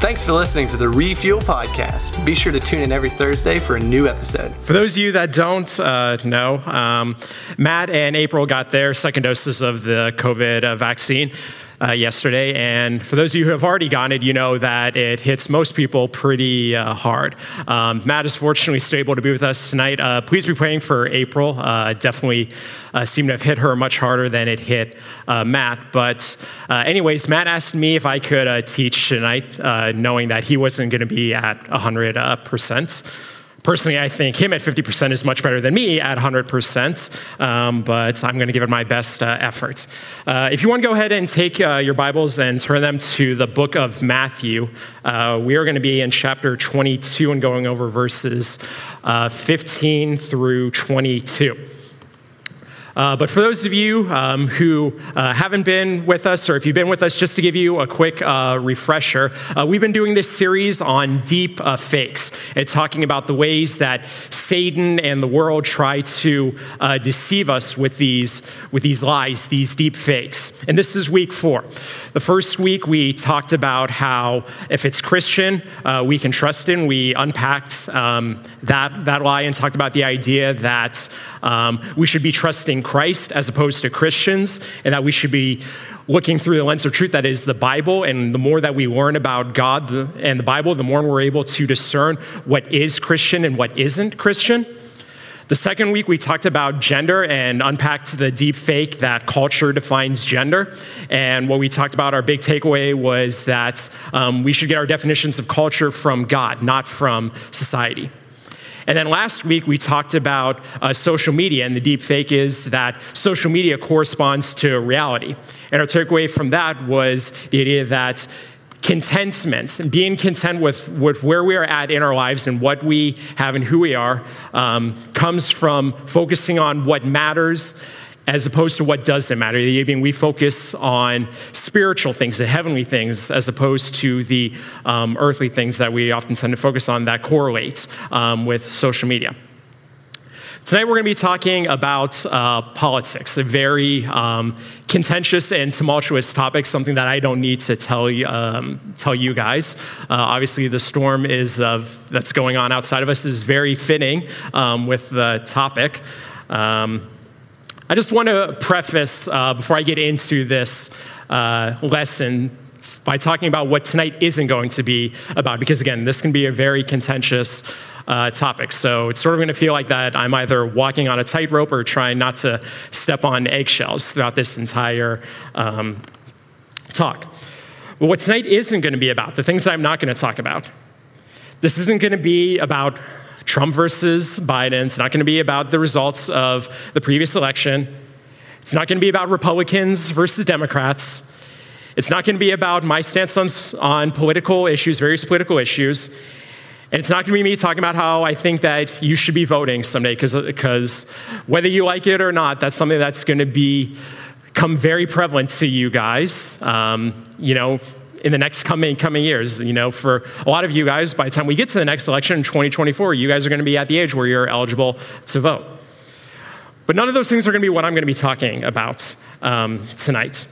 Thanks for listening to the Refuel Podcast. Be sure to tune in every Thursday for a new episode. For those of you that don't uh, know, um, Matt and April got their second doses of the COVID uh, vaccine uh, yesterday. And for those of you who have already gotten it, you know that it hits most people pretty uh, hard. Um, Matt is fortunately still able to be with us tonight. Uh, please be praying for April. Uh, definitely uh, seemed to have hit her much harder than it hit uh, Matt. But, anyways, Matt asked me if I could teach tonight, knowing that he wasn't going to be at 100%. Personally, I think him at 50% is much better than me at 100%, um, but I'm going to give it my best uh, effort. Uh, if you want to go ahead and take uh, your Bibles and turn them to the book of Matthew, uh, we are going to be in chapter 22 and going over verses uh, 15 through 22. Uh, but for those of you um, who uh, haven't been with us, or if you've been with us, just to give you a quick uh, refresher, uh, we've been doing this series on deep uh, fakes. It's talking about the ways that Satan and the world try to uh, deceive us with these, with these lies, these deep fakes. And this is week four. The first week, we talked about how if it's Christian, we can trust in. We unpacked um, that, that lie and talked about the idea that um, we should be trusting Christ as opposed to Christians, and that we should be looking through the lens of truth that is the Bible. And the more that we learn about God and the Bible, the more we're able to discern what is Christian and what isn't Christian. The second week, we talked about gender and unpacked the deep fake that culture defines gender. And what we talked about, our big takeaway was that um, we should get our definitions of culture from God, not from society. And then last week, we talked about uh, social media, and the deep fake is that social media corresponds to reality. And our takeaway from that was the idea that contentment and being content with, with where we are at in our lives and what we have and who we are um, comes from focusing on what matters as opposed to what doesn't matter. I mean, we focus on spiritual things, the heavenly things, as opposed to the um, earthly things that we often tend to focus on that correlate um, with social media. Tonight, we're going to be talking about uh, politics, a very um, contentious and tumultuous topic, something that I don't need to tell you, um, tell you guys. Uh, obviously, the storm is, uh, that's going on outside of us is very fitting um, with the topic. Um, I just want to preface uh, before I get into this uh, lesson by talking about what tonight isn't going to be about, because again, this can be a very contentious uh, topic. So it's sort of going to feel like that I'm either walking on a tightrope or trying not to step on eggshells throughout this entire um, talk. But what tonight isn't going to be about, the things that I'm not going to talk about, this isn't going to be about Trump versus Biden. It's not going to be about the results of the previous election. It's not going to be about Republicans versus Democrats. It's not going to be about my stance on, on political issues, various political issues. And it's not going to be me talking about how I think that you should be voting someday, because whether you like it or not, that's something that's going to be become very prevalent to you guys. Um, you know, in the next coming coming years. You know, for a lot of you guys, by the time we get to the next election in 2024, you guys are going to be at the age where you're eligible to vote. But none of those things are going to be what I'm going to be talking about um, tonight.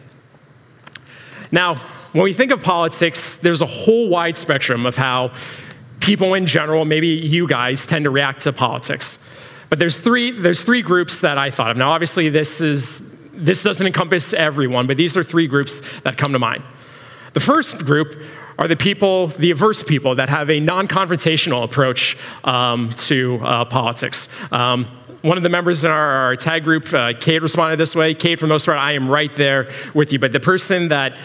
Now, when we think of politics, there's a whole wide spectrum of how people in general, maybe you guys, tend to react to politics. But there's three, there's three groups that I thought of. Now, obviously, this, is, this doesn't encompass everyone, but these are three groups that come to mind. The first group are the people, the averse people that have a non confrontational approach um, to uh, politics. Um, one of the members in our, our tag group, uh, Kate, responded this way. Kate, for the most part, I am right there with you. But the person that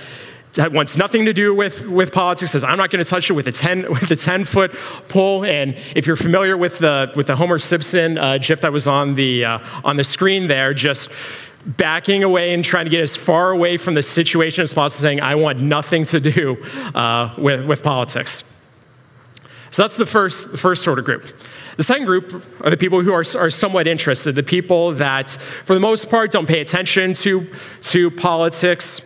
wants nothing to do with, with politics says i'm not going to touch it with a 10 with a 10 foot pole and if you're familiar with the with the homer simpson uh, gif that was on the uh, on the screen there just backing away and trying to get as far away from the situation as possible, saying, I want nothing to do uh, with, with politics. So that's the first, the first sort of group. The second group are the people who are, are somewhat interested, the people that, for the most part, don't pay attention to, to politics,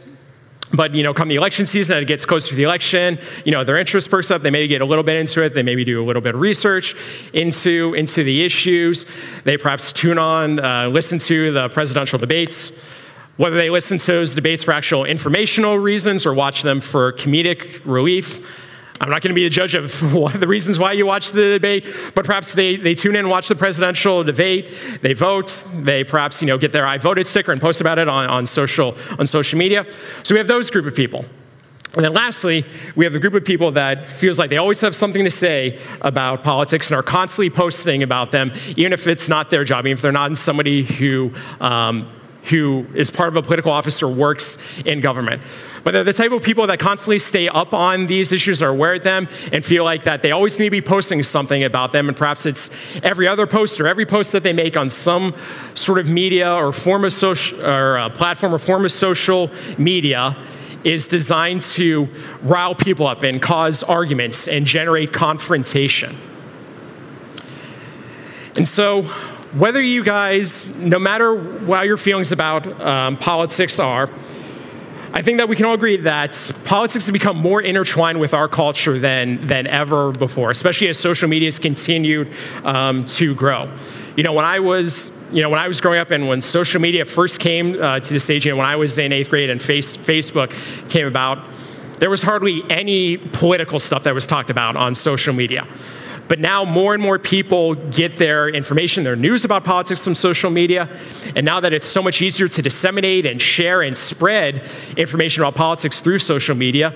but you know, come the election season and it gets closer to the election, you know, their interest perks up. They maybe get a little bit into it. They maybe do a little bit of research into into the issues. They perhaps tune on, uh, listen to the presidential debates. Whether they listen to those debates for actual informational reasons or watch them for comedic relief, I'm not going to be a judge of the reasons why you watch the debate, but perhaps they, they tune in and watch the presidential debate, they vote, they perhaps you know, get their I voted sticker and post about it on, on, social, on social media. So we have those group of people. And then lastly, we have the group of people that feels like they always have something to say about politics and are constantly posting about them, even if it's not their job, even if they're not in somebody who, um, who is part of a political office or works in government. But they're the type of people that constantly stay up on these issues, are aware of them, and feel like that they always need to be posting something about them. And perhaps it's every other post or every post that they make on some sort of media or form of social or uh, platform or form of social media is designed to rile people up and cause arguments and generate confrontation. And so, whether you guys, no matter what your feelings about um, politics are, I think that we can all agree that politics has become more intertwined with our culture than, than ever before, especially as social media has continued um, to grow. You know, when I was you know, when I was growing up and when social media first came uh, to the stage, and when I was in eighth grade and face, Facebook came about, there was hardly any political stuff that was talked about on social media. But now more and more people get their information, their news about politics from social media. And now that it's so much easier to disseminate and share and spread information about politics through social media,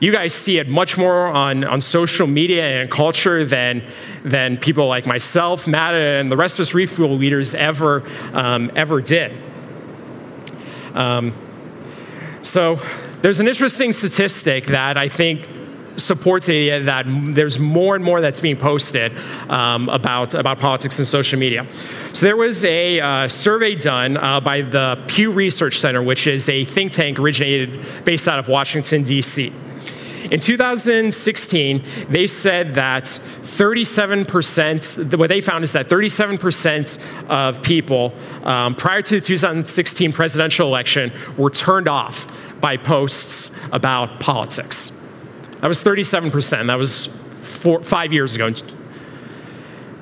you guys see it much more on, on social media and culture than, than people like myself, Matt, and the rest of us refuel leaders ever, um, ever did. Um, so there's an interesting statistic that I think supports the idea that there's more and more that's being posted um, about, about politics and social media. So there was a uh, survey done uh, by the Pew Research Center, which is a think tank originated based out of Washington, D.C. In 2016, they said that 37%, what they found is that 37% of people um, prior to the 2016 presidential election were turned off by posts about politics. That was 37%. That was four, five years ago.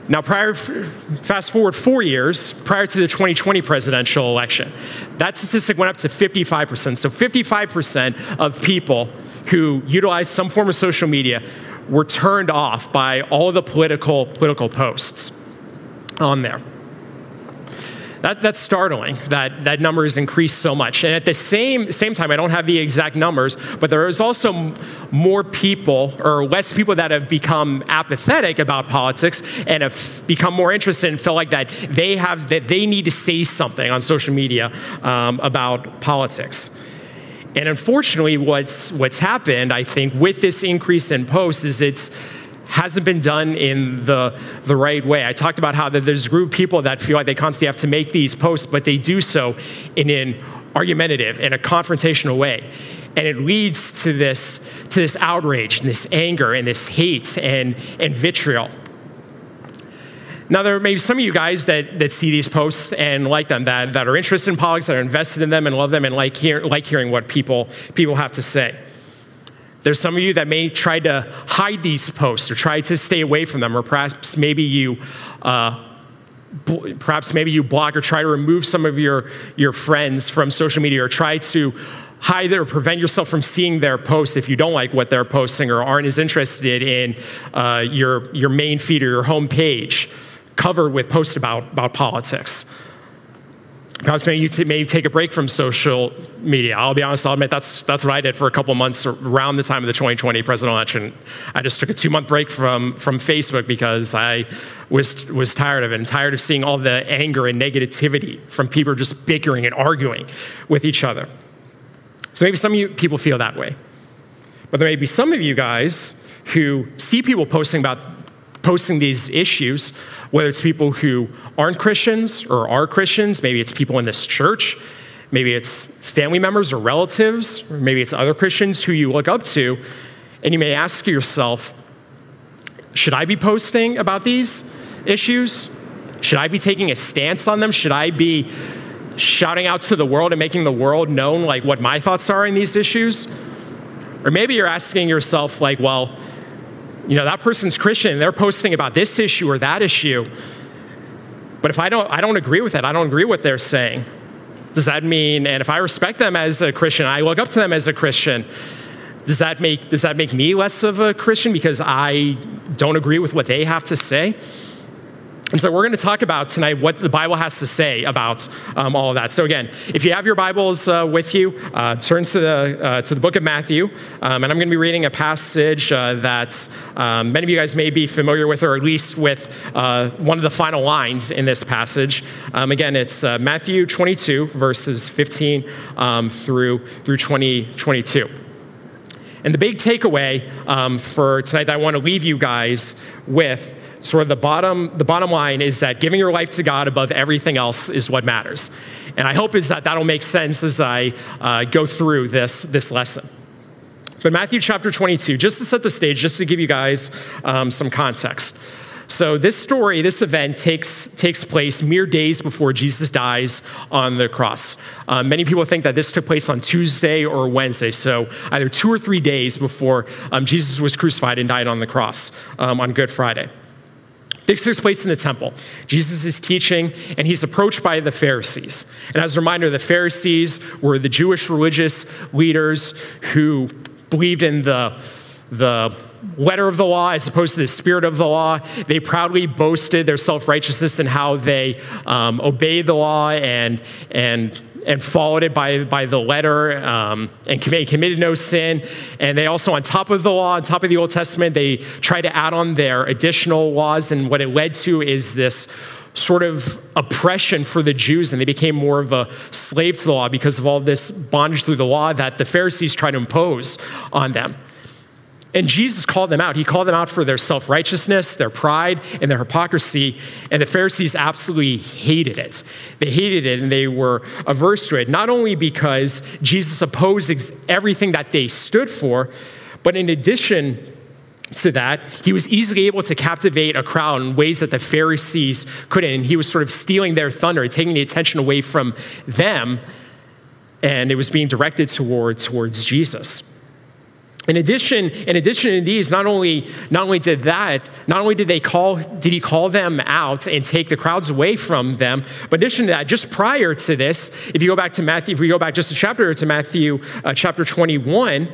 Now, prior, fast forward four years prior to the 2020 presidential election, that statistic went up to 55%. So 55% of people who utilized some form of social media were turned off by all of the political, political posts on there. That, that's startling that that number has increased so much. And at the same, same time, I don't have the exact numbers, but there is also more people or less people that have become apathetic about politics and have become more interested and feel like that they have that they need to say something on social media um, about politics. And unfortunately, what's, what's happened, I think, with this increase in posts is it's hasn't been done in the, the right way. I talked about how there's a group of people that feel like they constantly have to make these posts, but they do so in an argumentative and a confrontational way. And it leads to this, to this outrage and this anger and this hate and, and vitriol. Now, there may be some of you guys that, that see these posts and like them, that, that are interested in politics, that are invested in them and love them and like, hear, like hearing what people, people have to say. There's some of you that may try to hide these posts or try to stay away from them, or perhaps maybe you, uh, perhaps maybe you block or try to remove some of your, your friends from social media or try to hide or prevent yourself from seeing their posts if you don't like what they're posting or aren't as interested in uh, your, your main feed or your home page covered with posts about, about politics. Perhaps maybe you t- maybe take a break from social media. I'll be honest, I'll admit that's, that's what I did for a couple months around the time of the 2020 presidential election. I just took a two month break from, from Facebook because I was, was tired of it and tired of seeing all the anger and negativity from people just bickering and arguing with each other. So maybe some of you people feel that way. But there may be some of you guys who see people posting about posting these issues, whether it's people who aren't Christians or are Christians, maybe it's people in this church, maybe it's family members or relatives, or maybe it's other Christians who you look up to, and you may ask yourself, should I be posting about these issues? Should I be taking a stance on them? Should I be shouting out to the world and making the world known like what my thoughts are in these issues? Or maybe you're asking yourself like, well, you know, that person's Christian, and they're posting about this issue or that issue. But if I don't, I don't agree with it, I don't agree with what they're saying. Does that mean, and if I respect them as a Christian, I look up to them as a Christian, does that make, does that make me less of a Christian because I don't agree with what they have to say? And so we're going to talk about tonight what the Bible has to say about um, all of that. So again, if you have your Bibles uh, with you, uh, turn to the uh, to the book of Matthew, um, and I'm going to be reading a passage uh, that um, many of you guys may be familiar with, or at least with uh, one of the final lines in this passage. Um, again, it's uh, Matthew 22 verses 15 um, through through 20, 22. And the big takeaway um, for tonight that I want to leave you guys with sort of the bottom, the bottom line is that giving your life to God above everything else is what matters. And I hope is that that'll make sense as I uh, go through this, this lesson. But Matthew chapter 22, just to set the stage, just to give you guys um, some context. So this story, this event takes, takes place mere days before Jesus dies on the cross. Uh, many people think that this took place on Tuesday or Wednesday, so either two or three days before um, Jesus was crucified and died on the cross um, on Good Friday. This takes place in the temple. Jesus is teaching, and he's approached by the Pharisees. And as a reminder, the Pharisees were the Jewish religious leaders who believed in the, the letter of the law as opposed to the spirit of the law. They proudly boasted their self righteousness and how they um, obeyed the law and, and and followed it by, by the letter um, and committed no sin. And they also, on top of the law, on top of the Old Testament, they tried to add on their additional laws. And what it led to is this sort of oppression for the Jews, and they became more of a slave to the law because of all this bondage through the law that the Pharisees tried to impose on them. And Jesus called them out. He called them out for their self righteousness, their pride, and their hypocrisy. And the Pharisees absolutely hated it. They hated it and they were averse to it, not only because Jesus opposed everything that they stood for, but in addition, to that, he was easily able to captivate a crowd in ways that the Pharisees couldn't. And he was sort of stealing their thunder, taking the attention away from them, and it was being directed toward, towards Jesus. In addition, in addition to these, not only, not only did that, not only did they call, did he call them out and take the crowds away from them, but in addition to that, just prior to this, if you go back to Matthew, if we go back just a chapter to Matthew uh, chapter 21,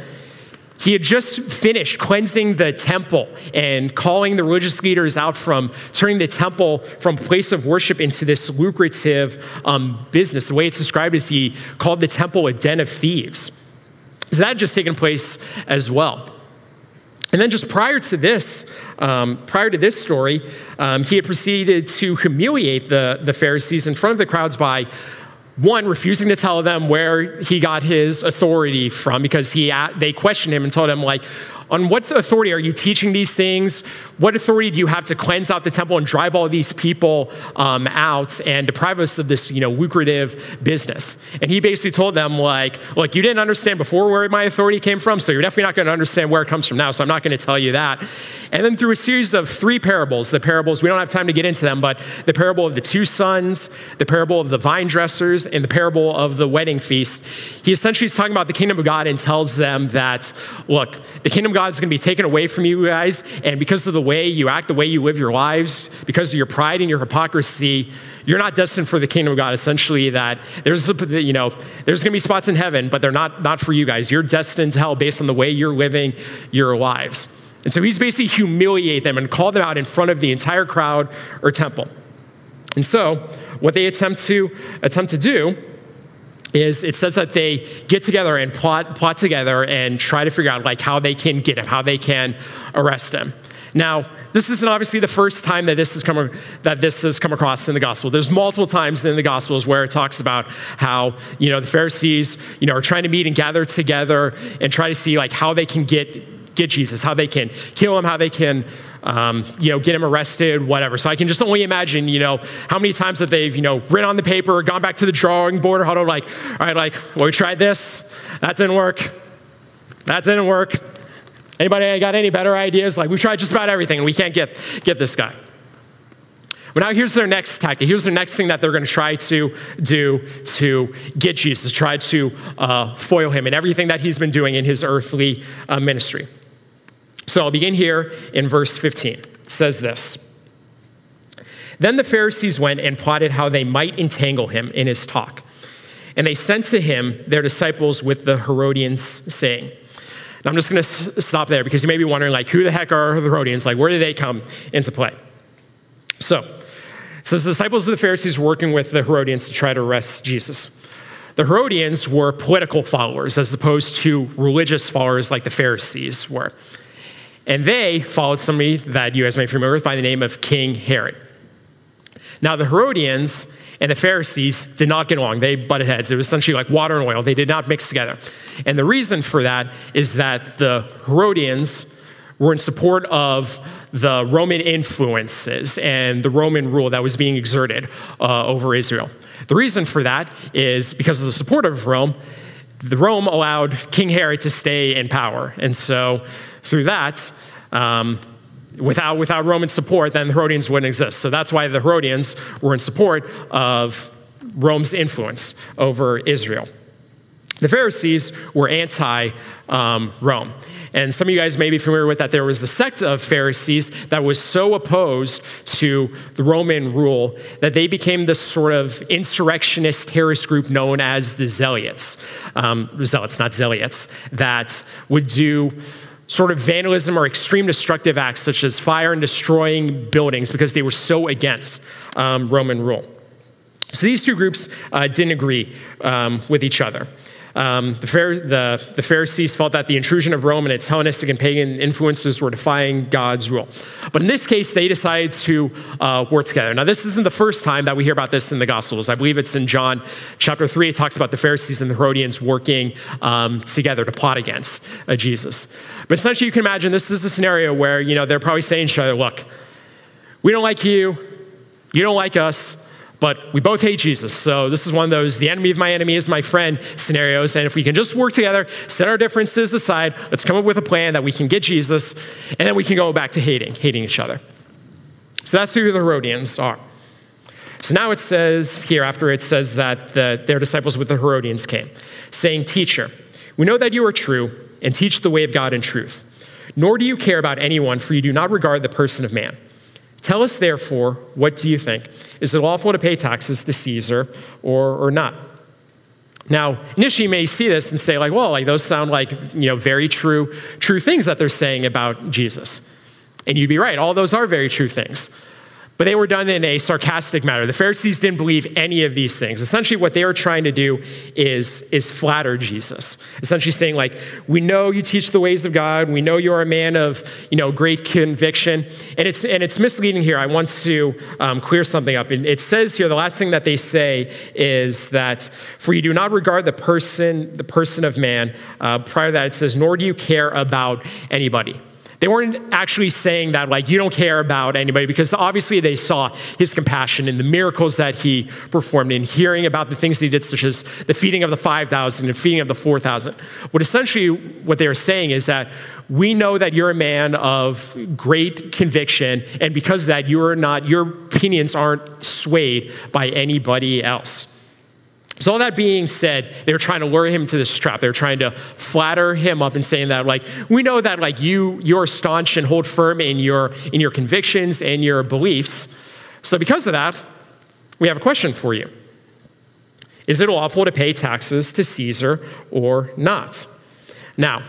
he had just finished cleansing the temple and calling the religious leaders out from turning the temple from place of worship into this lucrative um, business. The way it's described is he called the temple a den of thieves. So that had just taken place as well. And then just prior to this, um, prior to this story, um, he had proceeded to humiliate the, the Pharisees in front of the crowds by one, refusing to tell them where he got his authority from because he, they questioned him and told him, like, on what authority are you teaching these things? What authority do you have to cleanse out the temple and drive all these people um, out and deprive us of this, you know, lucrative business? And he basically told them, like, look, you didn't understand before where my authority came from, so you're definitely not going to understand where it comes from now, so I'm not going to tell you that. And then through a series of three parables, the parables, we don't have time to get into them, but the parable of the two sons, the parable of the vine dressers, and the parable of the wedding feast, he essentially is talking about the kingdom of God and tells them that, look, the kingdom of God is going to be taken away from you guys, and because of the way you act, the way you live your lives, because of your pride and your hypocrisy, you're not destined for the kingdom of God. Essentially, that there's you know there's going to be spots in heaven, but they're not not for you guys. You're destined to hell based on the way you're living your lives. And so he's basically humiliate them and call them out in front of the entire crowd or temple. And so what they attempt to attempt to do is it says that they get together and plot, plot together and try to figure out like how they can get him, how they can arrest him. Now, this isn't obviously the first time that this has come that this has come across in the gospel. There's multiple times in the gospels where it talks about how you know the Pharisees you know are trying to meet and gather together and try to see like how they can get get Jesus, how they can kill him, how they can um, you know, get him arrested, whatever. So I can just only imagine, you know, how many times that they've, you know, written on the paper, gone back to the drawing board, or to like, all right, like, well, we tried this, that didn't work, that didn't work. Anybody got any better ideas? Like, we've tried just about everything, and we can't get, get this guy. But now here's their next tactic. Here's their next thing that they're going to try to do to get Jesus, try to uh, foil him in everything that he's been doing in his earthly uh, ministry. So I'll begin here in verse 15. It says this Then the Pharisees went and plotted how they might entangle him in his talk. And they sent to him their disciples with the Herodians, saying, I'm just going to s- stop there because you may be wondering, like, who the heck are the Herodians? Like, where do they come into play? So, says the disciples of the Pharisees were working with the Herodians to try to arrest Jesus. The Herodians were political followers as opposed to religious followers like the Pharisees were. And they followed somebody that you guys may be familiar with by the name of King Herod. Now, the Herodians and the Pharisees did not get along. They butted heads. It was essentially like water and oil. They did not mix together. And the reason for that is that the Herodians were in support of the Roman influences and the Roman rule that was being exerted uh, over Israel. The reason for that is because of the support of Rome, the Rome allowed King Herod to stay in power. And so through that, um, without, without Roman support, then the Herodians wouldn't exist. So that's why the Herodians were in support of Rome's influence over Israel. The Pharisees were anti um, Rome. And some of you guys may be familiar with that. There was a sect of Pharisees that was so opposed to the Roman rule that they became this sort of insurrectionist terrorist group known as the Zealots. Um, Zealots, not Zealots, that would do sort of vandalism or extreme destructive acts such as fire and destroying buildings because they were so against um, Roman rule. So these two groups uh, didn't agree um, with each other. Um, the, the, the, Pharisees felt that the intrusion of Rome and its Hellenistic and pagan influences were defying God's rule. But in this case, they decided to uh, work together. Now, this isn't the first time that we hear about this in the Gospels. I believe it's in John chapter 3. It talks about the Pharisees and the Herodians working um, together to plot against uh, Jesus. But essentially, you can imagine this is a scenario where, you know, they're probably saying to each other, look, we don't like you, you don't like us, but we both hate Jesus. So this is one of those the enemy of my enemy is my friend scenarios. And if we can just work together, set our differences aside, let's come up with a plan that we can get Jesus, and then we can go back to hating, hating each other. So that's who the Herodians are. So now it says here, after it says that the, their disciples with the Herodians came, saying, Teacher, we know that you are true and teach the way of God in truth. Nor do you care about anyone, for you do not regard the person of man. Tell us, therefore, what do you think? Is it lawful to pay taxes to Caesar or, or not? Now, initially you may see this and say, like, well, like those sound like you know very true, true things that they're saying about Jesus. And you'd be right, all those are very true things. But they were done in a sarcastic manner. The Pharisees didn't believe any of these things. Essentially, what they were trying to do is, is flatter Jesus. Essentially saying, like, we know you teach the ways of God. We know you're a man of, you know, great conviction. And it's, and it's misleading here. I want to um, clear something up. And it says here, the last thing that they say is that, for you do not regard the person, the person of man. Uh, prior to that, it says, nor do you care about anybody. They weren't actually saying that, like, you don't care about anybody, because obviously they saw his compassion and the miracles that he performed and hearing about the things he did, such as the feeding of the 5,000 and feeding of the 4,000. What essentially what they were saying is that we know that you're a man of great conviction, and because of that, you're not, your opinions aren't swayed by anybody else. So, all that being said, they were trying to lure him to this trap. They were trying to flatter him up and saying that, like, we know that, like, you, you're staunch and hold firm in your, in your convictions and your beliefs. So, because of that, we have a question for you Is it lawful to pay taxes to Caesar or not? Now,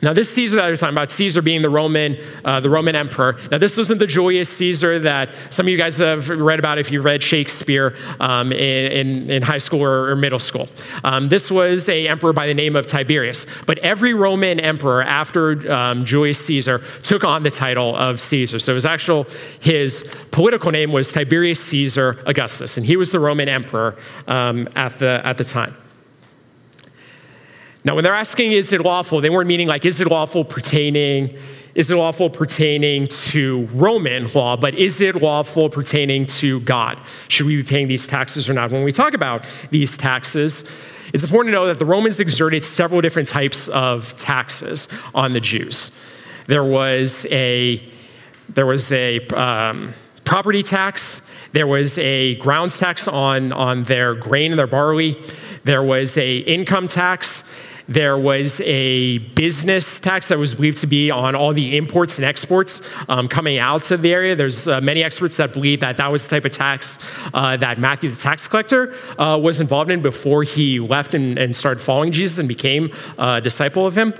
now, this Caesar that I was talking about, Caesar being the Roman, uh, the Roman emperor. Now, this wasn't the Julius Caesar that some of you guys have read about if you read Shakespeare um, in, in, in, high school or, or middle school. Um, this was a emperor by the name of Tiberius. But every Roman emperor after um, Julius Caesar took on the title of Caesar. So his actual his political name was Tiberius Caesar Augustus, and he was the Roman emperor um, at the at the time. Now, when they're asking, is it lawful, they weren't meaning like, is it lawful pertaining, is it lawful pertaining to Roman law, but is it lawful pertaining to God? Should we be paying these taxes or not? When we talk about these taxes, it's important to know that the Romans exerted several different types of taxes on the Jews. There was a, there was a um, property tax, there was a grounds tax on, on their grain and their barley, there was a income tax, there was a business tax that was believed to be on all the imports and exports um, coming out of the area. There's uh, many experts that believe that that was the type of tax uh, that Matthew the tax collector uh, was involved in before he left and, and, started following Jesus and became a disciple of him.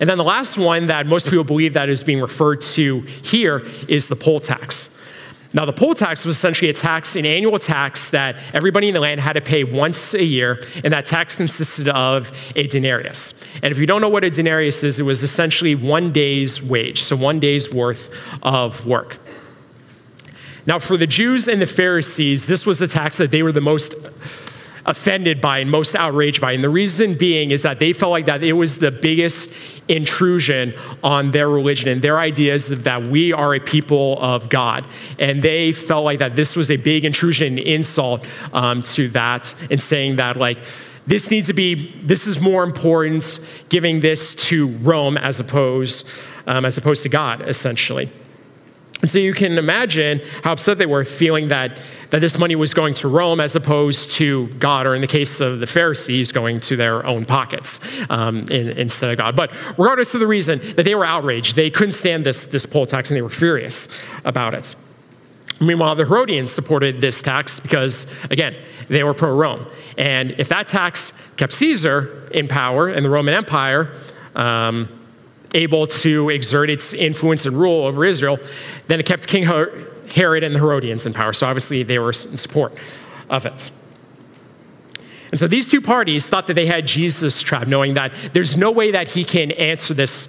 And then the last one that most people believe that is being referred to here is the poll tax. Now, the poll tax was essentially a tax, an annual tax that everybody in the land had to pay once a year, and that tax consisted of a denarius. And if you don't know what a denarius is, it was essentially one day's wage, so one day's worth of work. Now, for the Jews and the Pharisees, this was the tax that they were the most offended by and most outraged by. And the reason being is that they felt like that it was the biggest intrusion on their religion and their ideas that we are a people of God. And they felt like that this was a big intrusion and insult um, to that and saying that, like, this needs to be, this is more important giving this to Rome as opposed, um, as opposed to God, essentially. And so you can imagine how upset they were feeling that, that this money was going to Rome as opposed to God, or in the case of the Pharisees, going to their own pockets um, in, instead of God. But regardless of the reason, that they were outraged. They couldn't stand this, this poll tax and they were furious about it. Meanwhile, the Herodians supported this tax because, again, they were pro Rome. And if that tax kept Caesar in power in the Roman Empire, um, able to exert its influence and rule over Israel, then it kept King Herod and the Herodians in power. So obviously they were in support of it. And so these two parties thought that they had Jesus trapped, knowing that there's no way that he can answer this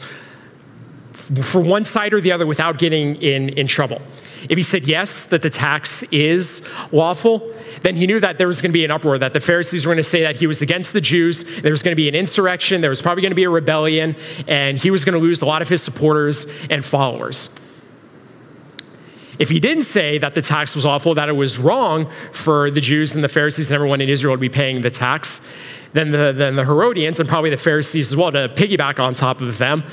for one side or the other without getting in, in trouble. If he said yes, that the tax is lawful, then he knew that there was going to be an uproar, that the Pharisees were going to say that he was against the Jews, there was going to be an insurrection, there was probably going to be a rebellion, and he was going to lose a lot of his supporters and followers. If he didn't say that the tax was awful, that it was wrong for the Jews and the Pharisees and everyone in Israel to be paying the tax, then the, then the Herodians and probably the Pharisees as well, to piggyback on top of them,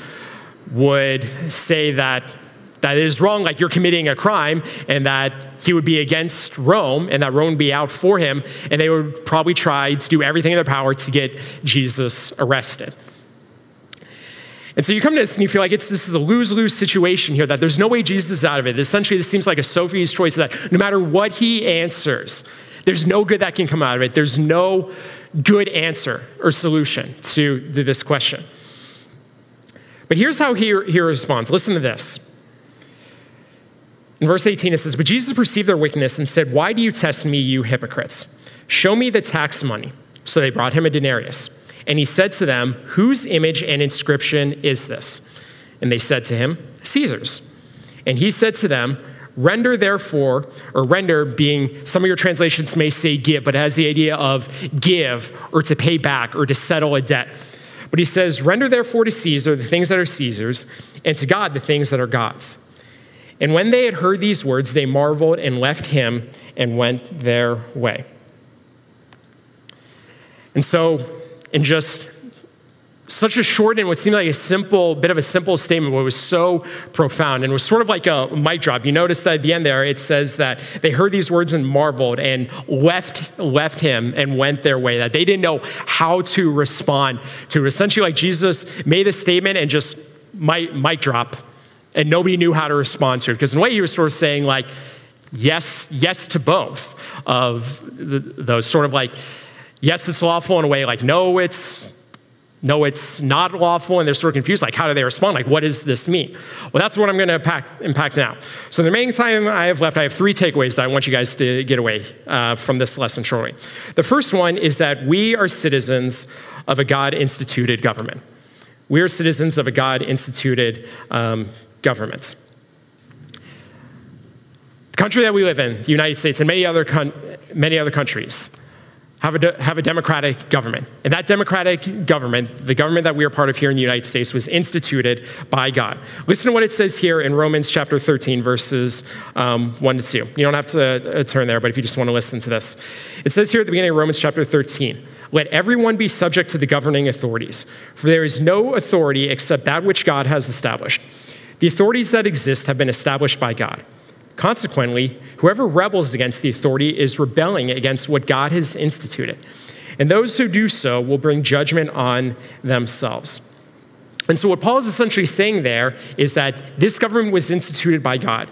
would say that that it is wrong, like you're committing a crime, and that he would be against Rome, and that Rome would be out for him, and they would probably try to do everything in their power to get Jesus arrested. And so you come to this and you feel like it's, this is a lose lose situation here, that there's no way Jesus is out of it. Essentially, this seems like a Sophie's choice that no matter what he answers, there's no good that can come out of it. There's no good answer or solution to this question. But here's how he, he responds listen to this. In verse 18, it says, But Jesus perceived their wickedness and said, Why do you test me, you hypocrites? Show me the tax money. So they brought him a denarius. And he said to them, Whose image and inscription is this? And they said to him, Caesar's. And he said to them, Render, therefore, or render being, some of your translations may say give, but it has the idea of give or to pay back or to settle a debt. But he says, Render, therefore, to Caesar the things that are Caesar's, and to God the things that are God's. And when they had heard these words, they marveled and left him and went their way. And so, in just such a short and what seemed like a simple bit of a simple statement, was so profound and was sort of like a mic drop. You notice that at the end there, it says that they heard these words and marveled and left, left him and went their way. That they didn't know how to respond to. Essentially, like Jesus made a statement and just mic, mic drop and nobody knew how to respond to it. Because in a way, he was sort of saying, like, yes, yes to both of the, those sort of like, yes, it's lawful in a way, like, no, it's no, it's not lawful, and they're sort of confused. Like, how do they respond? Like, what does this mean? Well, that's what I'm going to impact, impact now. So, the remaining time I have left, I have three takeaways that I want you guys to get away uh, from this lesson shortly. The first one is that we are citizens of a God instituted government. We are citizens of a God instituted um, governments. The country that we live in, the United States, and many other, con- many other countries, have a, de- have a democratic government. And that democratic government, the government that we are part of here in the United States, was instituted by God. Listen to what it says here in Romans chapter 13, verses um, 1 to 2. You don't have to uh, turn there, but if you just want to listen to this, it says here at the beginning of Romans chapter 13 let everyone be subject to the governing authorities, for there is no authority except that which God has established. The authorities that exist have been established by God. Consequently, whoever rebels against the authority is rebelling against what God has instituted. And those who do so will bring judgment on themselves. And so, what Paul is essentially saying there is that this government was instituted by God.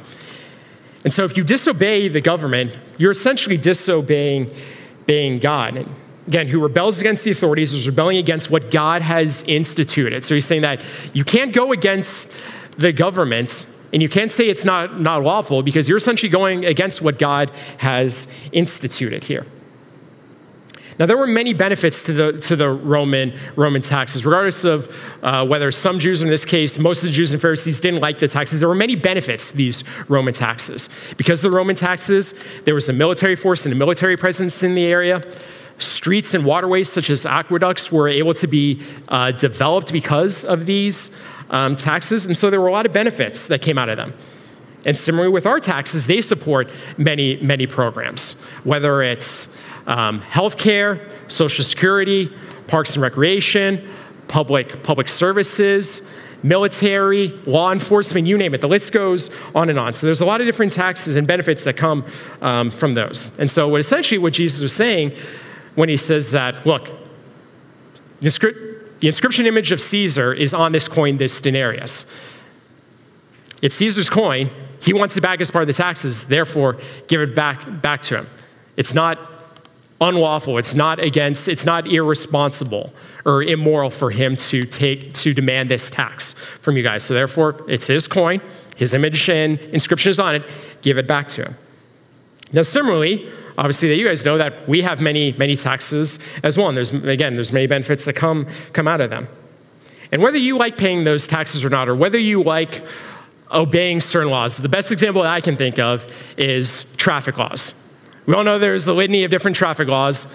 And so, if you disobey the government, you're essentially disobeying, obeying God. And again, who rebels against the authorities is rebelling against what God has instituted. So he's saying that you can't go against the government and you can't say it's not, not lawful because you're essentially going against what God has instituted here. Now, there were many benefits to the, to the Roman, Roman taxes, regardless of uh, whether some Jews, in this case, most of the Jews and Pharisees didn't like the taxes. There were many benefits to these Roman taxes. Because the Roman taxes, there was a military force and a military presence in the area. Streets and waterways, such as aqueducts, were able to be uh, developed because of these um, taxes. And so there were a lot of benefits that came out of them. And similarly with our taxes, they support many, many programs, whether it's um, healthcare, social security, parks and recreation, public, public services, military, law enforcement, you name it. The list goes on and on. So there's a lot of different taxes and benefits that come um, from those. And so what essentially what Jesus was saying when he says that, look, the inscription image of Caesar is on this coin, this denarius. It's Caesar's coin. He wants it back as part of the taxes, therefore, give it back, back to him. It's not unlawful. It's not against, it's not irresponsible or immoral for him to take, to demand this tax from you guys. So therefore, it's his coin, his image and inscription is on it, give it back to him. Now, similarly, obviously that you guys know that we have many, many taxes as well. And there's, again, there's many benefits that come, come out of them. And whether you like paying those taxes or not, or whether you like obeying certain laws, the best example that I can think of is traffic laws. We all know there's a litany of different traffic laws,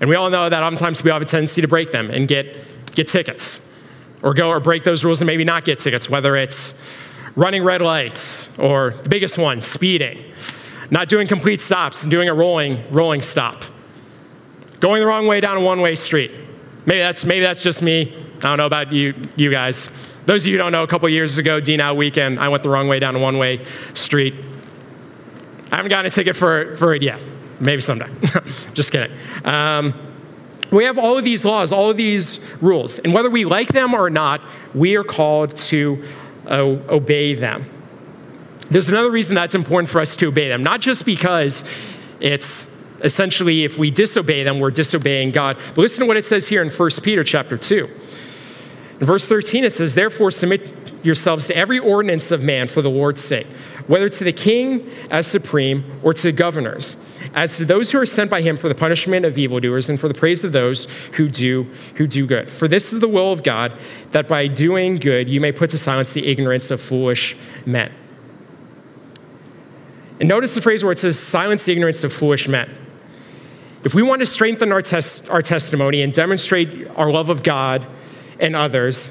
and we all know that oftentimes we have a tendency to break them and get, get tickets, or go or break those rules and maybe not get tickets, whether it's running red lights, or the biggest one, speeding, not doing complete stops and doing a rolling, rolling stop, going the wrong way down a one-way street. Maybe that's, maybe that's just me. I don't know about you, you guys. Those of you who don't know, a couple years ago, D-Now weekend, I went the wrong way down a one-way street. I haven't gotten a ticket for, for it yet. Maybe someday. Just kidding. Um, we have all of these laws, all of these rules, and whether we like them or not, we are called to uh, obey them. There's another reason that's important for us to obey them, not just because it's essentially if we disobey them, we're disobeying God. But listen to what it says here in 1 Peter chapter 2. In verse 13, it says, Therefore, submit yourselves to every ordinance of man for the Lord's sake, whether to the king as supreme or to governors as to those who are sent by him for the punishment of evildoers and for the praise of those who do who do good. For this is the will of God, that by doing good you may put to silence the ignorance of foolish men. And notice the phrase where it says, silence the ignorance of foolish men. If we want to strengthen our, tes- our testimony and demonstrate our love of God and others,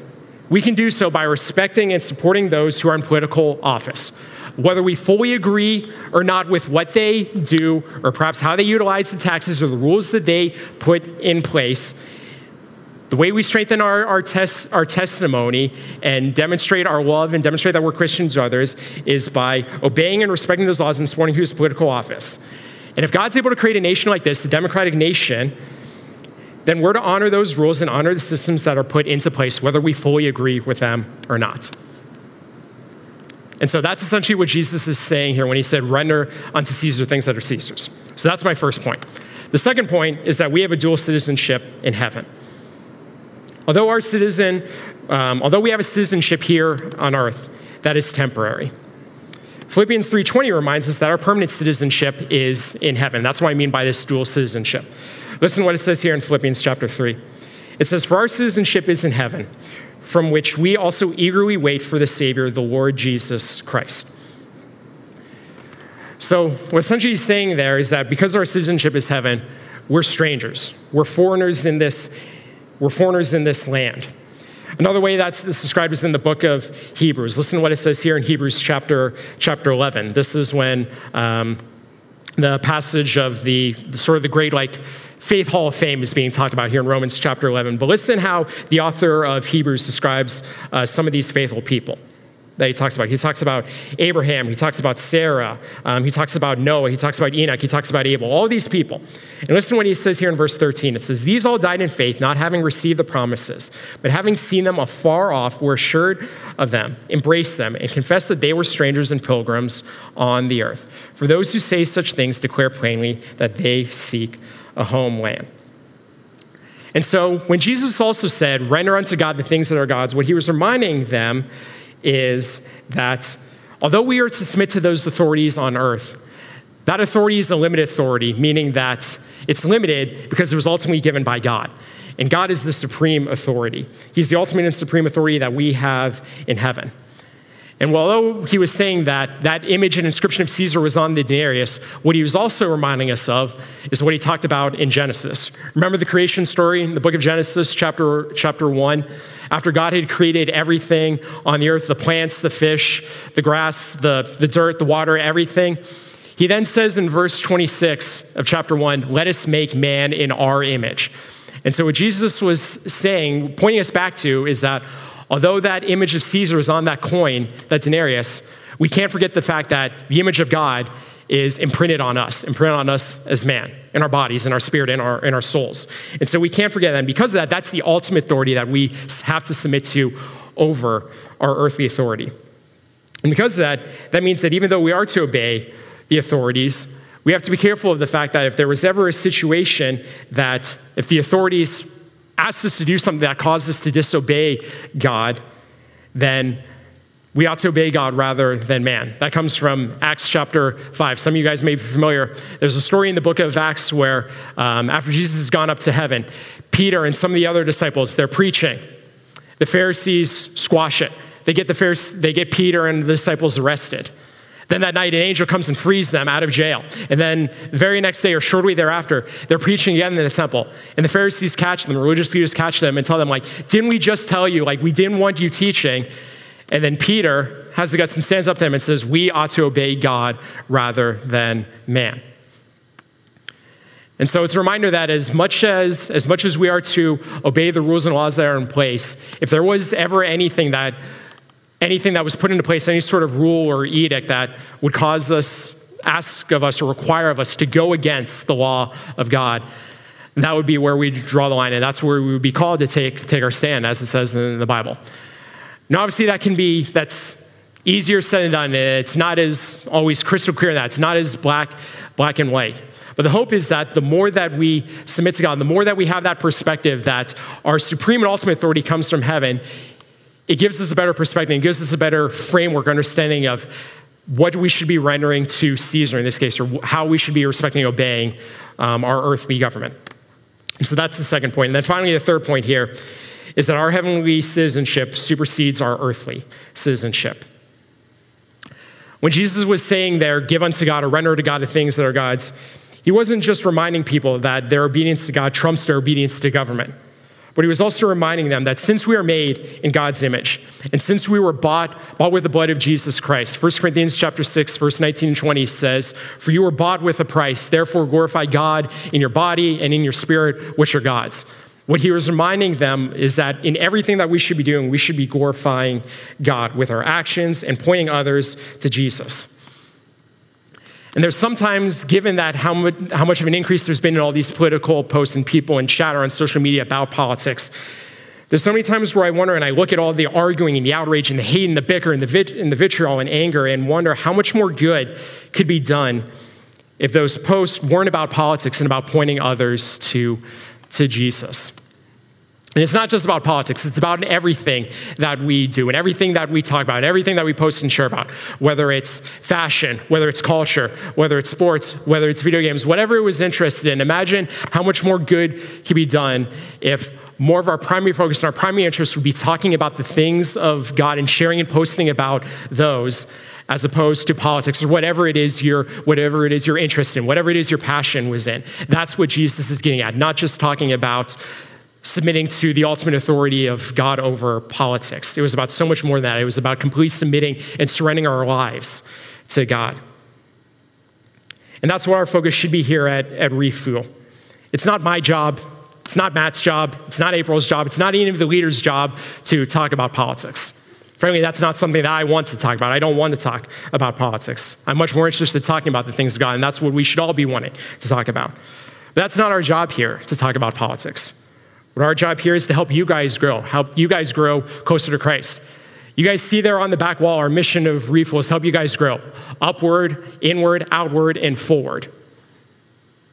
we can do so by respecting and supporting those who are in political office whether we fully agree or not with what they do, or perhaps how they utilize the taxes or the rules that they put in place, the way we strengthen our, our, tes- our testimony and demonstrate our love and demonstrate that we're Christians to others is by obeying and respecting those laws and supporting whose political office. And if God's able to create a nation like this, a democratic nation, then we're to honor those rules and honor the systems that are put into place, whether we fully agree with them or not. And so that's essentially what Jesus is saying here when he said, render unto Caesar things that are Caesar's. So that's my first point. The second point is that we have a dual citizenship in heaven. Although our citizen, um, although we have a citizenship here on earth, that is temporary. Philippians 3:20 reminds us that our permanent citizenship is in heaven. That's what I mean by this dual citizenship. Listen to what it says here in Philippians chapter 3. It says, For our citizenship is in heaven, from which we also eagerly wait for the Savior, the Lord Jesus Christ. So, what essentially he's saying there is that because our citizenship is heaven, we're strangers. We're foreigners in this, we're foreigners in this land. Another way that's described is in the book of Hebrews. Listen to what it says here in Hebrews chapter, chapter 11. This is when um, the passage of the, sort of the great like Faith Hall of Fame is being talked about here in Romans chapter 11. But listen how the author of Hebrews describes uh, some of these faithful people that he talks about. He talks about Abraham, he talks about Sarah, um, he talks about Noah, he talks about Enoch, he talks about Abel, all these people. And listen to what he says here in verse 13. It says, These all died in faith, not having received the promises, but having seen them afar off, were assured of them, embraced them, and confessed that they were strangers and pilgrims on the earth. For those who say such things declare plainly that they seek a homeland. And so when Jesus also said, render unto God the things that are God's, what he was reminding them is that although we are to submit to those authorities on earth, that authority is a limited authority, meaning that it's limited because it was ultimately given by God. And God is the supreme authority. He's the ultimate and supreme authority that we have in heaven. And although he was saying that that image and inscription of Caesar was on the denarius, what he was also reminding us of is what he talked about in Genesis. Remember the creation story in the book of Genesis, chapter, chapter 1? After God had created everything on the earth the plants, the fish, the grass, the, the dirt, the water, everything he then says in verse 26 of chapter 1, let us make man in our image. And so, what Jesus was saying, pointing us back to, is that although that image of Caesar is on that coin, that denarius, we can't forget the fact that the image of God is imprinted on us, imprinted on us as man, in our bodies, in our spirit, in our, in our souls. And so we can't forget that. And because of that, that's the ultimate authority that we have to submit to over our earthly authority. And because of that, that means that even though we are to obey the authorities, we have to be careful of the fact that if there was ever a situation that if the authorities asked us to do something that caused us to disobey God, then we ought to obey God rather than man. That comes from Acts chapter 5. Some of you guys may be familiar. There's a story in the book of Acts where, um, after Jesus has gone up to heaven, Peter and some of the other disciples, they're preaching. The Pharisees squash it. They get, the Pharisees, they get Peter and the disciples arrested. Then that night, an angel comes and frees them out of jail. And then the very next day, or shortly thereafter, they're preaching again in the temple. And the Pharisees catch them, the religious leaders catch them and tell them, like, didn't we just tell you, like, we didn't want you teaching? And then Peter has the guts and stands up to them and says, we ought to obey God rather than man. And so it's a reminder that as much as, as much as we are to obey the rules and laws that are in place, if there was ever anything that anything that was put into place, any sort of rule or edict that would cause us, ask of us, or require of us to go against the law of God. That would be where we draw the line, and that's where we would be called to take, take our stand, as it says in the Bible. Now, obviously, that can be, that's easier said than done. It's not as always crystal clear that. It's not as black, black and white. But the hope is that the more that we submit to God, the more that we have that perspective that our supreme and ultimate authority comes from heaven, it gives us a better perspective, it gives us a better framework, understanding of what we should be rendering to Caesar in this case, or how we should be respecting and obeying um, our earthly government. And so that's the second point. And then finally, the third point here is that our heavenly citizenship supersedes our earthly citizenship. When Jesus was saying there, give unto God or render to God the things that are God's, he wasn't just reminding people that their obedience to God trumps their obedience to government. But he was also reminding them that since we are made in God's image, and since we were bought, bought with the blood of Jesus Christ, 1 Corinthians chapter 6, verse 19 and 20 says, For you were bought with a price, therefore glorify God in your body and in your spirit, which are God's. What he was reminding them is that in everything that we should be doing, we should be glorifying God with our actions and pointing others to Jesus. And there's sometimes, given that how much, how much of an increase there's been in all these political posts and people and chatter on social media about politics, there's so many times where I wonder and I look at all the arguing and the outrage and the hate and the bicker and the, vit- and the vitriol and anger and wonder how much more good could be done if those posts weren't about politics and about pointing others to, to Jesus. And it's not just about politics, it's about everything that we do and everything that we talk about and everything that we post and share about, whether it's fashion, whether it's culture, whether it's sports, whether it's video games, whatever it was interested in. Imagine how much more good could be done if more of our primary focus and our primary interest would be talking about the things of God and sharing and posting about those as opposed to politics or whatever it is your whatever it is your interest in, whatever it is your passion was in. That's what Jesus is getting at, not just talking about submitting to the ultimate authority of God over politics. It was about so much more than that. It was about completely submitting and surrendering our lives to God. And that's what our focus should be here at, at Refuel. It's not my job, it's not Matt's job, it's not April's job, it's not any of the leaders' job to talk about politics. Frankly, that's not something that I want to talk about. I don't want to talk about politics. I'm much more interested in talking about the things of God, and that's what we should all be wanting to talk about. But that's not our job here to talk about politics. But our job here is to help you guys grow, help you guys grow closer to Christ. You guys see there on the back wall, our mission of Refuel is to help you guys grow upward, inward, outward, and forward.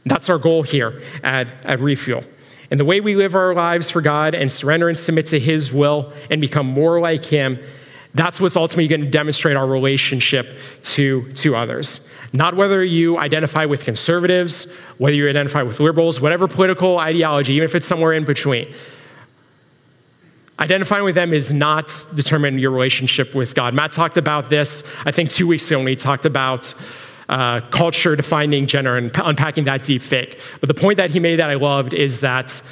That's our goal here at, at Refuel. And the way we live our lives for God and surrender and submit to His will and become more like Him, that's what's ultimately going to demonstrate our relationship to, to others. Not whether you identify with conservatives, whether you identify with liberals, whatever political ideology, even if it's somewhere in between. Identifying with them is not determine your relationship with God. Matt talked about this, I think, two weeks ago when he talked about uh, culture defining gender and unpacking that deep fake. But the point that he made that I loved is that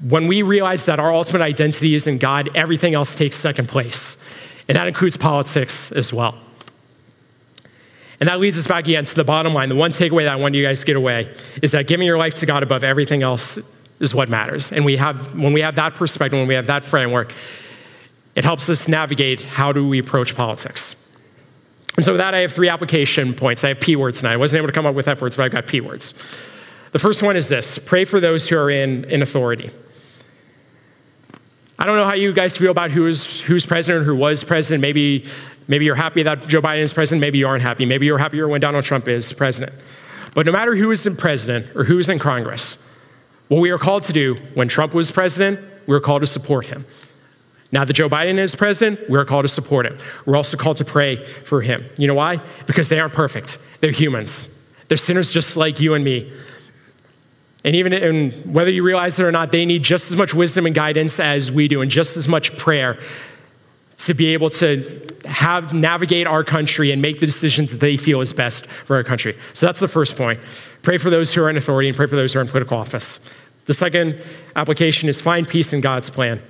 when we realize that our ultimate identity is in God, everything else takes second place. And that includes politics as well. And that leads us back again to the bottom line. The one takeaway that I want you guys to get away is that giving your life to God above everything else is what matters. And we have, when we have that perspective, when we have that framework, it helps us navigate how do we approach politics. And so with that, I have three application points. I have P words tonight. I wasn't able to come up with F words, but I've got P words. The first one is this pray for those who are in, in authority. I don't know how you guys feel about who's, who's president, or who was president. Maybe, maybe you're happy that Joe Biden is president. Maybe you aren't happy. Maybe you're happier when Donald Trump is president. But no matter who is in president or who is in Congress, what we are called to do when Trump was president, we were called to support him. Now that Joe Biden is president, we're called to support him. We're also called to pray for him. You know why? Because they aren't perfect. They're humans. They're sinners just like you and me. And even in, whether you realize it or not, they need just as much wisdom and guidance as we do, and just as much prayer to be able to have navigate our country and make the decisions that they feel is best for our country. So that's the first point. Pray for those who are in authority and pray for those who are in political office. The second application is find peace in God's plan.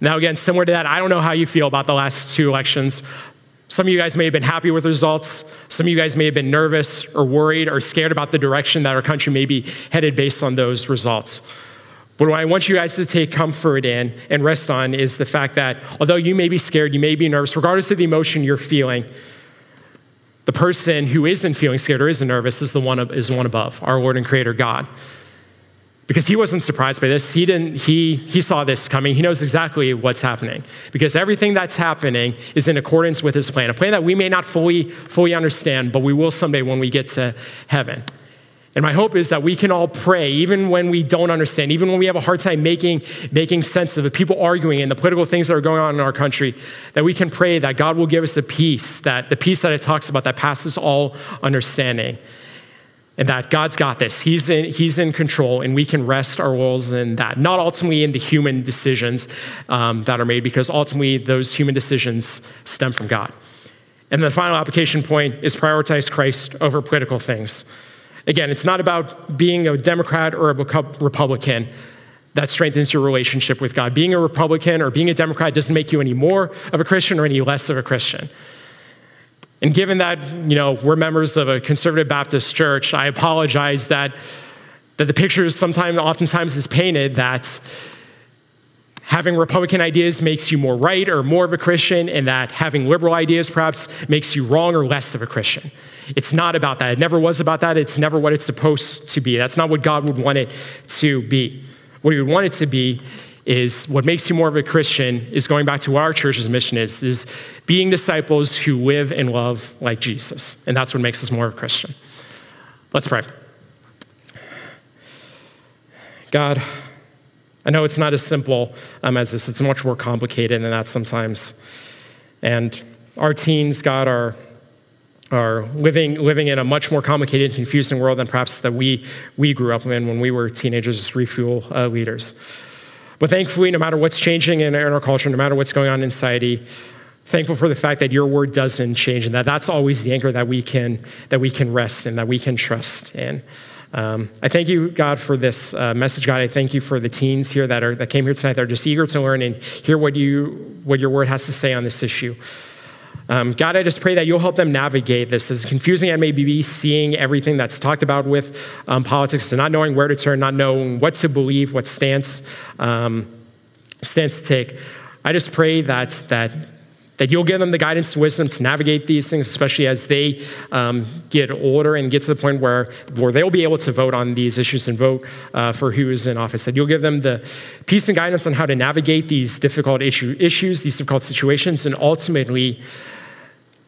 Now, again, similar to that, I don't know how you feel about the last two elections. Some of you guys may have been happy with results. Some of you guys may have been nervous or worried or scared about the direction that our country may be headed based on those results. But what I want you guys to take comfort in and rest on is the fact that although you may be scared, you may be nervous, regardless of the emotion you're feeling, the person who isn't feeling scared or isn't nervous is the one, is the one above, our Lord and Creator God because he wasn't surprised by this. He didn't he he saw this coming. He knows exactly what's happening. Because everything that's happening is in accordance with his plan a plan that we may not fully fully understand but we will someday when we get to heaven. And my hope is that we can all pray even when we don't understand even when we have a hard time making making sense of the people arguing and the political things that are going on in our country that we can pray that god will give us a peace that the peace that it talks about that passes all understanding and that God's got this. He's in, he's in control, and we can rest our wills in that. Not ultimately in the human decisions um, that are made, because ultimately those human decisions stem from God. And the final application point is prioritize Christ over political things. Again, it's not about being a Democrat or a Republican that strengthens your relationship with God. Being a Republican or being a Democrat doesn't make you any more of a Christian or any less of a Christian. And given that, you know, we're members of a conservative Baptist church, I apologize that, that the picture is sometimes, oftentimes is painted that having Republican ideas makes you more right or more of a Christian, and that having liberal ideas perhaps makes you wrong or less of a Christian. It's not about that. It never was about that. It's never what it's supposed to be. That's not what God would want it to be. What He would want it to be is what makes you more of a Christian is going back to what our church's mission is, is being disciples who live and love like Jesus. And that's what makes us more of a Christian. Let's pray. God, I know it's not as simple um, as this. It's much more complicated than that sometimes. And our teens, God, are, are living, living in a much more complicated confusing world than perhaps that we, we grew up in when we were teenagers, refuel uh, leaders. But thankfully, no matter what's changing in our culture, no matter what's going on in society, thankful for the fact that your word doesn't change and that that's always the anchor that we can, that we can rest in, that we can trust in. Um, I thank you, God, for this uh, message, God. I thank you for the teens here that, are, that came here tonight that are just eager to learn and hear what, you, what your word has to say on this issue. Um, God, I just pray that you'll help them navigate this. As confusing as may be, seeing everything that's talked about with um, politics and not knowing where to turn, not knowing what to believe, what stance, um, stance to take. I just pray that, that, that you'll give them the guidance and wisdom to navigate these things, especially as they um, get older and get to the point where, where they'll be able to vote on these issues and vote uh, for who is in office. That you'll give them the peace and guidance on how to navigate these difficult issue, issues, these difficult situations, and ultimately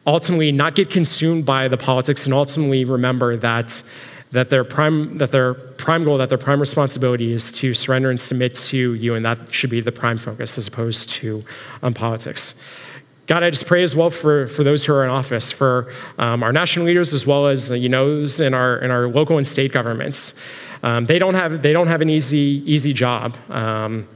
ultimately not get consumed by the politics and ultimately remember that, that their prime that their prime goal, that their prime responsibility is to surrender and submit to you, and that should be the prime focus as opposed to um, politics. God, I just pray as well for, for those who are in office, for um, our national leaders as well as you know in our in our local and state governments. Um, they don't have they don't have an easy easy job. Um,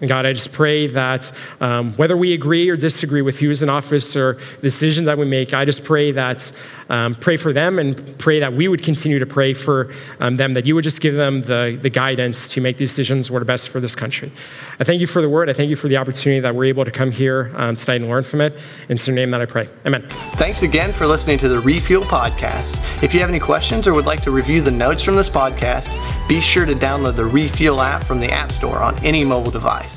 and God, I just pray that um, whether we agree or disagree with who's in office or decisions that we make, I just pray that um, pray for them and pray that we would continue to pray for um, them, that you would just give them the, the guidance to make decisions what are best for this country. I thank you for the word. I thank you for the opportunity that we're able to come here um, tonight and learn from it. In your name that I pray. Amen. Thanks again for listening to the Refuel Podcast. If you have any questions or would like to review the notes from this podcast, be sure to download the Refuel app from the App Store on any mobile device.